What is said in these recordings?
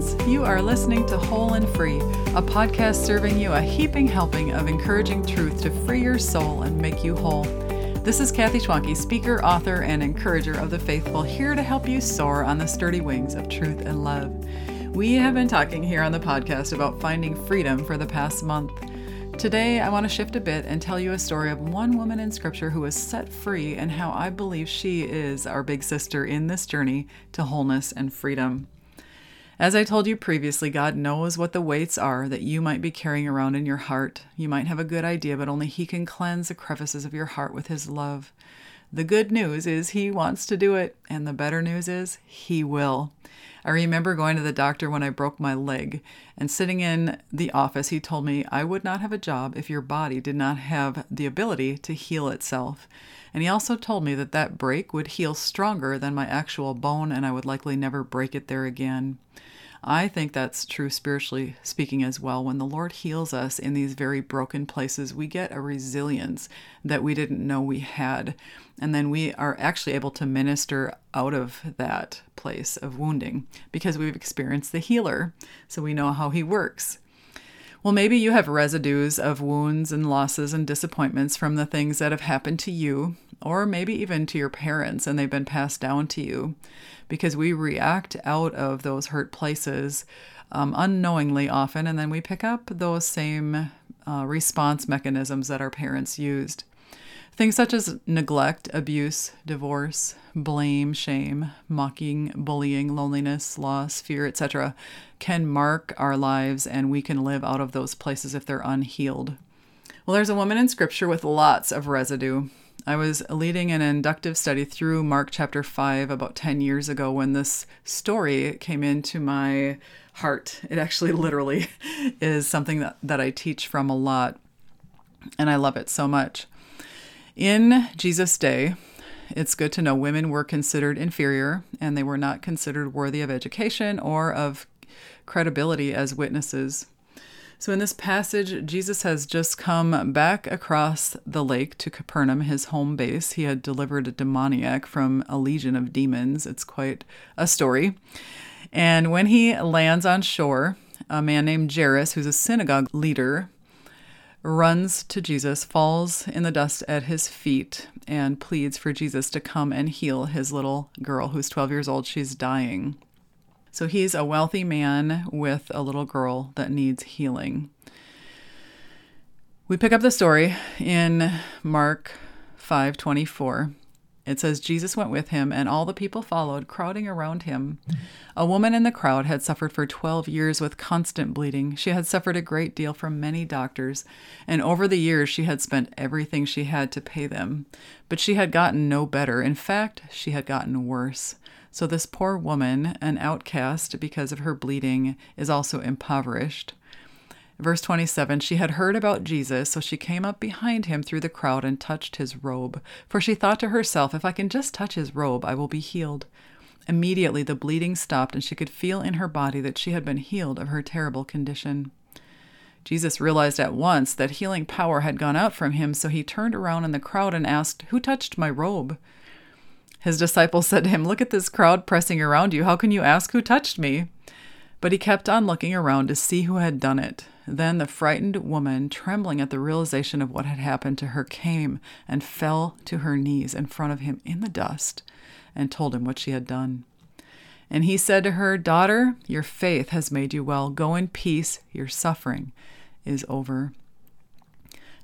friends. You are listening to Whole and Free, a podcast serving you a heaping helping of encouraging truth to free your soul and make you whole. This is Kathy Schwanke, speaker, author, and encourager of the faithful, here to help you soar on the sturdy wings of truth and love. We have been talking here on the podcast about finding freedom for the past month. Today, I want to shift a bit and tell you a story of one woman in Scripture who was set free and how I believe she is our big sister in this journey to wholeness and freedom. As I told you previously, God knows what the weights are that you might be carrying around in your heart. You might have a good idea, but only He can cleanse the crevices of your heart with His love. The good news is He wants to do it, and the better news is He will. I remember going to the doctor when I broke my leg, and sitting in the office, he told me I would not have a job if your body did not have the ability to heal itself. And he also told me that that break would heal stronger than my actual bone, and I would likely never break it there again. I think that's true spiritually speaking as well. When the Lord heals us in these very broken places, we get a resilience that we didn't know we had. And then we are actually able to minister out of that place of wounding because we've experienced the healer. So we know how he works. Well, maybe you have residues of wounds and losses and disappointments from the things that have happened to you, or maybe even to your parents, and they've been passed down to you because we react out of those hurt places um, unknowingly often, and then we pick up those same uh, response mechanisms that our parents used. Things such as neglect, abuse, divorce, blame, shame, mocking, bullying, loneliness, loss, fear, etc., can mark our lives, and we can live out of those places if they're unhealed. Well, there's a woman in scripture with lots of residue. I was leading an inductive study through Mark chapter 5 about 10 years ago when this story came into my heart. It actually literally is something that, that I teach from a lot, and I love it so much. In Jesus' day, it's good to know women were considered inferior and they were not considered worthy of education or of credibility as witnesses. So, in this passage, Jesus has just come back across the lake to Capernaum, his home base. He had delivered a demoniac from a legion of demons. It's quite a story. And when he lands on shore, a man named Jairus, who's a synagogue leader, runs to Jesus, falls in the dust at his feet, and pleads for Jesus to come and heal his little girl who's 12 years old. She's dying. So he's a wealthy man with a little girl that needs healing. We pick up the story in Mark 5:24. It says Jesus went with him, and all the people followed, crowding around him. A woman in the crowd had suffered for 12 years with constant bleeding. She had suffered a great deal from many doctors, and over the years she had spent everything she had to pay them. But she had gotten no better. In fact, she had gotten worse. So, this poor woman, an outcast because of her bleeding, is also impoverished. Verse 27 She had heard about Jesus, so she came up behind him through the crowd and touched his robe. For she thought to herself, If I can just touch his robe, I will be healed. Immediately the bleeding stopped, and she could feel in her body that she had been healed of her terrible condition. Jesus realized at once that healing power had gone out from him, so he turned around in the crowd and asked, Who touched my robe? His disciples said to him, Look at this crowd pressing around you. How can you ask who touched me? But he kept on looking around to see who had done it. Then the frightened woman, trembling at the realization of what had happened to her, came and fell to her knees in front of him in the dust and told him what she had done. And he said to her, Daughter, your faith has made you well. Go in peace. Your suffering is over.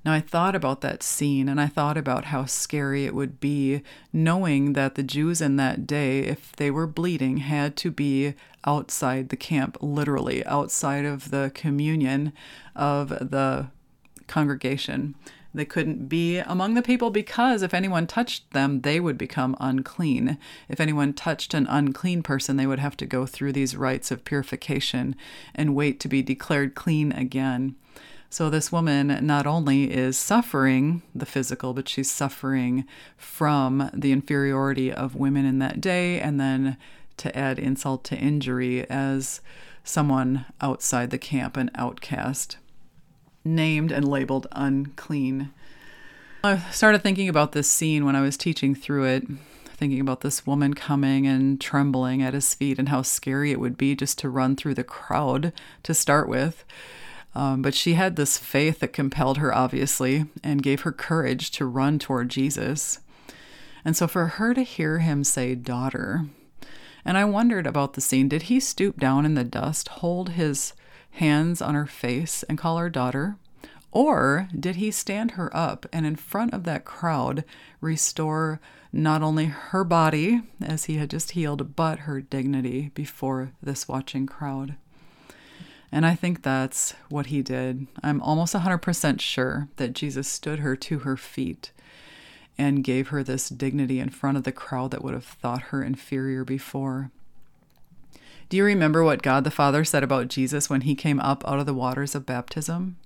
Now, I thought about that scene and I thought about how scary it would be knowing that the Jews in that day, if they were bleeding, had to be outside the camp, literally outside of the communion of the congregation. They couldn't be among the people because if anyone touched them, they would become unclean. If anyone touched an unclean person, they would have to go through these rites of purification and wait to be declared clean again. So, this woman not only is suffering the physical, but she's suffering from the inferiority of women in that day, and then to add insult to injury as someone outside the camp, an outcast, named and labeled unclean. I started thinking about this scene when I was teaching through it. thinking about this woman coming and trembling at his feet and how scary it would be just to run through the crowd to start with. Um, but she had this faith that compelled her, obviously, and gave her courage to run toward Jesus. And so for her to hear him say, Daughter, and I wondered about the scene. Did he stoop down in the dust, hold his hands on her face, and call her daughter? Or did he stand her up and in front of that crowd restore not only her body, as he had just healed, but her dignity before this watching crowd? And I think that's what he did. I'm almost 100% sure that Jesus stood her to her feet and gave her this dignity in front of the crowd that would have thought her inferior before. Do you remember what God the Father said about Jesus when he came up out of the waters of baptism?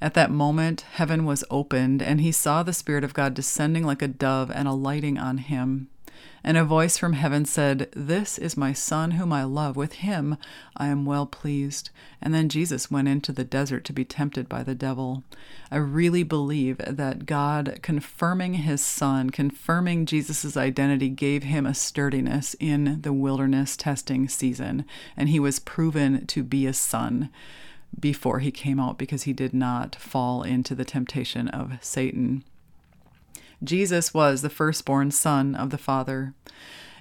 At that moment, heaven was opened, and he saw the Spirit of God descending like a dove and alighting on him. And a voice from heaven said, This is my Son whom I love. With him I am well pleased. And then Jesus went into the desert to be tempted by the devil. I really believe that God confirming his Son, confirming Jesus' identity, gave him a sturdiness in the wilderness testing season. And he was proven to be a son before he came out because he did not fall into the temptation of Satan. Jesus was the firstborn son of the Father.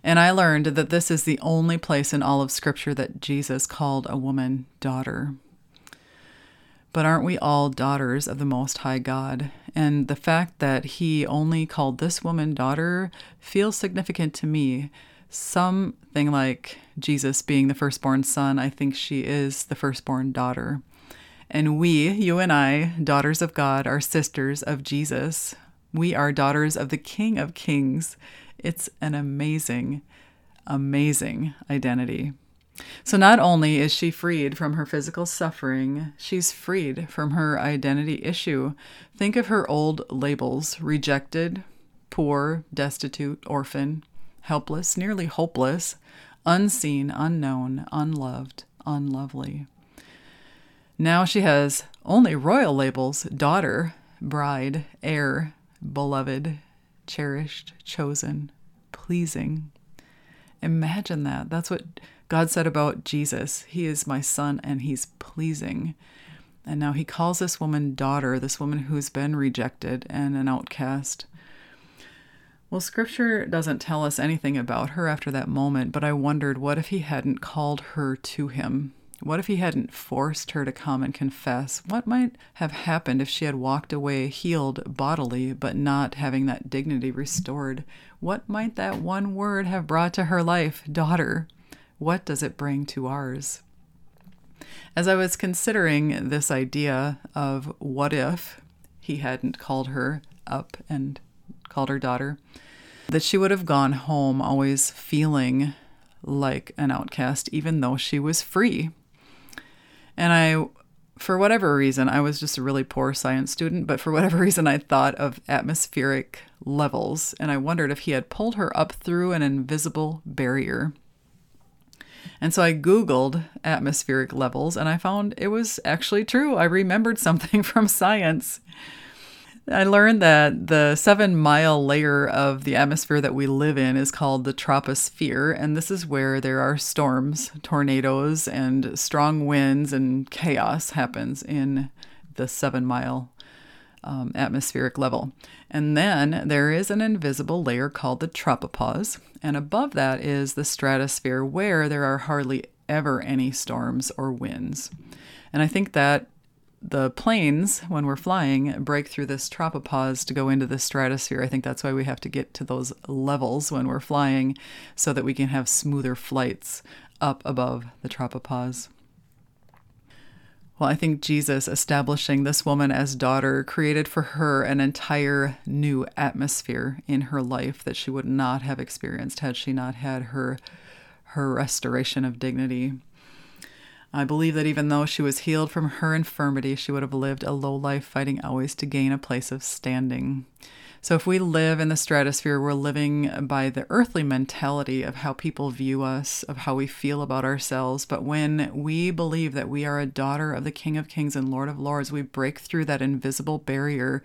And I learned that this is the only place in all of Scripture that Jesus called a woman daughter. But aren't we all daughters of the Most High God? And the fact that he only called this woman daughter feels significant to me something like Jesus being the firstborn son, I think she is the firstborn daughter. And we, you and I, daughters of God, are sisters of Jesus. We are daughters of the King of Kings. It's an amazing, amazing identity. So, not only is she freed from her physical suffering, she's freed from her identity issue. Think of her old labels rejected, poor, destitute, orphan helpless, nearly hopeless, unseen, unknown, unloved, unlovely. Now she has only royal labels daughter, bride, heir, beloved, cherished, chosen, pleasing. Imagine that. That's what God said about Jesus. He is my son and he's pleasing. And now he calls this woman daughter, this woman who's been rejected and an outcast. Well, scripture doesn't tell us anything about her after that moment, but I wondered what if he hadn't called her to him? What if he hadn't forced her to come and confess? What might have happened if she had walked away healed bodily, but not having that dignity restored? What might that one word have brought to her life? Daughter. What does it bring to ours? As I was considering this idea of what if he hadn't called her up and called her daughter, that she would have gone home always feeling like an outcast, even though she was free. And I, for whatever reason, I was just a really poor science student, but for whatever reason, I thought of atmospheric levels, and I wondered if he had pulled her up through an invisible barrier. And so I Googled atmospheric levels and I found it was actually true. I remembered something from science. I learned that the seven mile layer of the atmosphere that we live in is called the troposphere, and this is where there are storms, tornadoes, and strong winds, and chaos happens in the seven mile um, atmospheric level. And then there is an invisible layer called the tropopause, and above that is the stratosphere, where there are hardly ever any storms or winds. And I think that the planes, when we're flying, break through this tropopause to go into the stratosphere. I think that's why we have to get to those levels when we're flying so that we can have smoother flights up above the tropopause. Well, I think Jesus establishing this woman as daughter created for her an entire new atmosphere in her life that she would not have experienced had she not had her her restoration of dignity. I believe that even though she was healed from her infirmity, she would have lived a low life fighting always to gain a place of standing. So, if we live in the stratosphere, we're living by the earthly mentality of how people view us, of how we feel about ourselves. But when we believe that we are a daughter of the King of Kings and Lord of Lords, we break through that invisible barrier.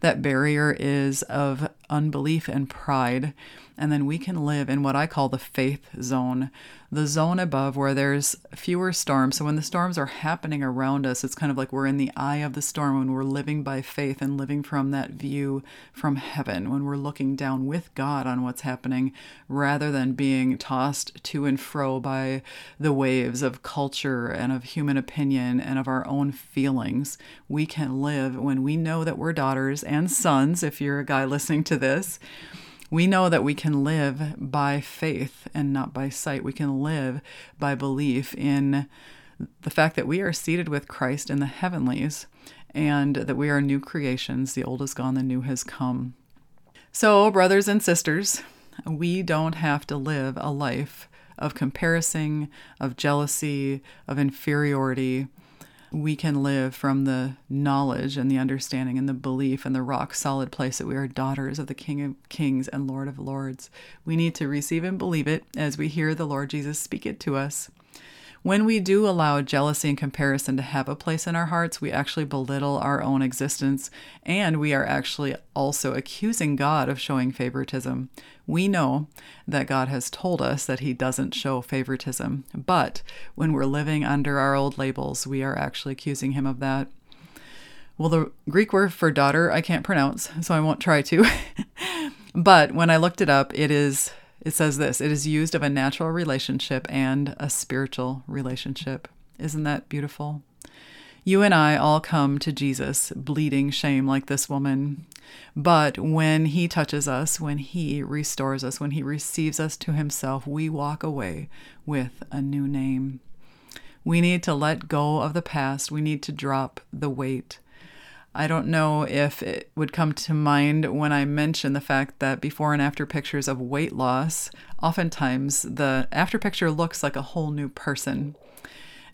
That barrier is of unbelief and pride. And then we can live in what I call the faith zone, the zone above where there's fewer storms. So when the storms are happening around us, it's kind of like we're in the eye of the storm when we're living by faith and living from that view from heaven, when we're looking down with God on what's happening rather than being tossed to and fro by the waves of culture and of human opinion and of our own feelings. We can live when we know that we're daughters and sons, if you're a guy listening to this we know that we can live by faith and not by sight. We can live by belief in the fact that we are seated with Christ in the heavenlies and that we are new creations. The old is gone, the new has come. So, brothers and sisters, we don't have to live a life of comparison, of jealousy, of inferiority we can live from the knowledge and the understanding and the belief and the rock solid place that we are daughters of the King of Kings and Lord of Lords. We need to receive and believe it as we hear the Lord Jesus speak it to us. When we do allow jealousy and comparison to have a place in our hearts, we actually belittle our own existence and we are actually also accusing God of showing favoritism. We know that God has told us that He doesn't show favoritism, but when we're living under our old labels, we are actually accusing Him of that. Well, the Greek word for daughter I can't pronounce, so I won't try to. but when I looked it up, it is it says this it is used of a natural relationship and a spiritual relationship. Isn't that beautiful? You and I all come to Jesus bleeding shame like this woman. But when he touches us, when he restores us, when he receives us to himself, we walk away with a new name. We need to let go of the past. We need to drop the weight. I don't know if it would come to mind when I mention the fact that before and after pictures of weight loss, oftentimes the after picture looks like a whole new person.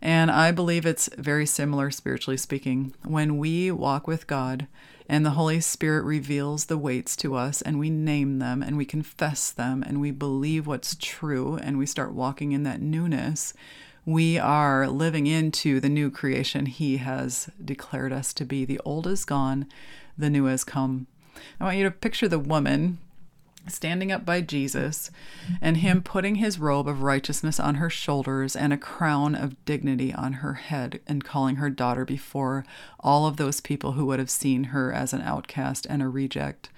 And I believe it's very similar spiritually speaking. When we walk with God and the Holy Spirit reveals the weights to us and we name them and we confess them and we believe what's true and we start walking in that newness, we are living into the new creation He has declared us to be. The old is gone, the new has come. I want you to picture the woman standing up by Jesus and him putting his robe of righteousness on her shoulders and a crown of dignity on her head and calling her daughter before all of those people who would have seen her as an outcast and a reject.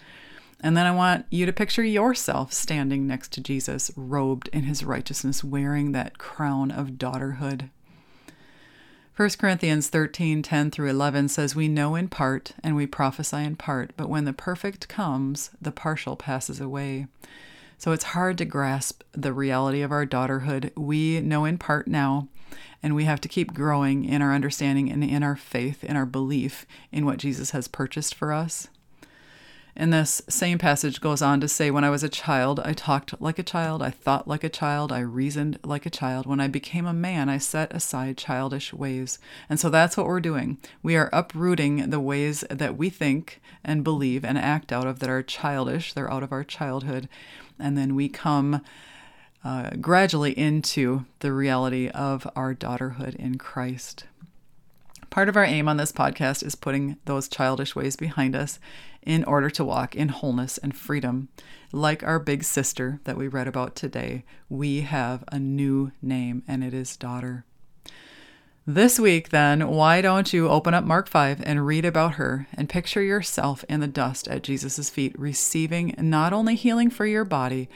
And then I want you to picture yourself standing next to Jesus, robed in his righteousness, wearing that crown of daughterhood. 1 Corinthians 13 10 through 11 says, We know in part and we prophesy in part, but when the perfect comes, the partial passes away. So it's hard to grasp the reality of our daughterhood. We know in part now, and we have to keep growing in our understanding and in our faith, in our belief in what Jesus has purchased for us. And this same passage goes on to say, When I was a child, I talked like a child, I thought like a child, I reasoned like a child. When I became a man, I set aside childish ways. And so that's what we're doing. We are uprooting the ways that we think and believe and act out of that are childish, they're out of our childhood. And then we come uh, gradually into the reality of our daughterhood in Christ. Part of our aim on this podcast is putting those childish ways behind us in order to walk in wholeness and freedom. Like our big sister that we read about today, we have a new name, and it is daughter. This week, then, why don't you open up Mark 5 and read about her and picture yourself in the dust at Jesus' feet, receiving not only healing for your body,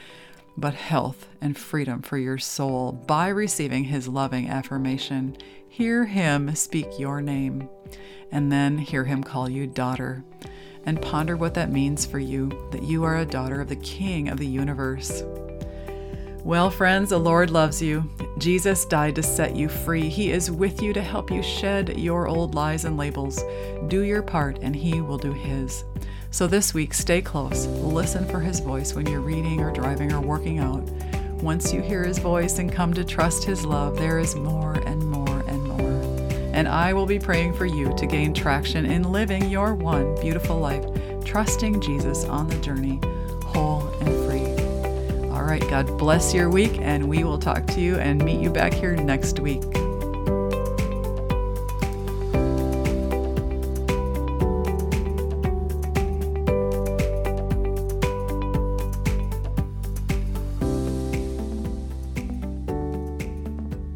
but health and freedom for your soul by receiving his loving affirmation. Hear him speak your name, and then hear him call you daughter. And ponder what that means for you that you are a daughter of the King of the universe. Well, friends, the Lord loves you. Jesus died to set you free. He is with you to help you shed your old lies and labels. Do your part, and He will do His. So this week, stay close. Listen for His voice when you're reading or driving or working out. Once you hear His voice and come to trust His love, there is more and. And I will be praying for you to gain traction in living your one beautiful life, trusting Jesus on the journey, whole and free. All right, God bless your week, and we will talk to you and meet you back here next week.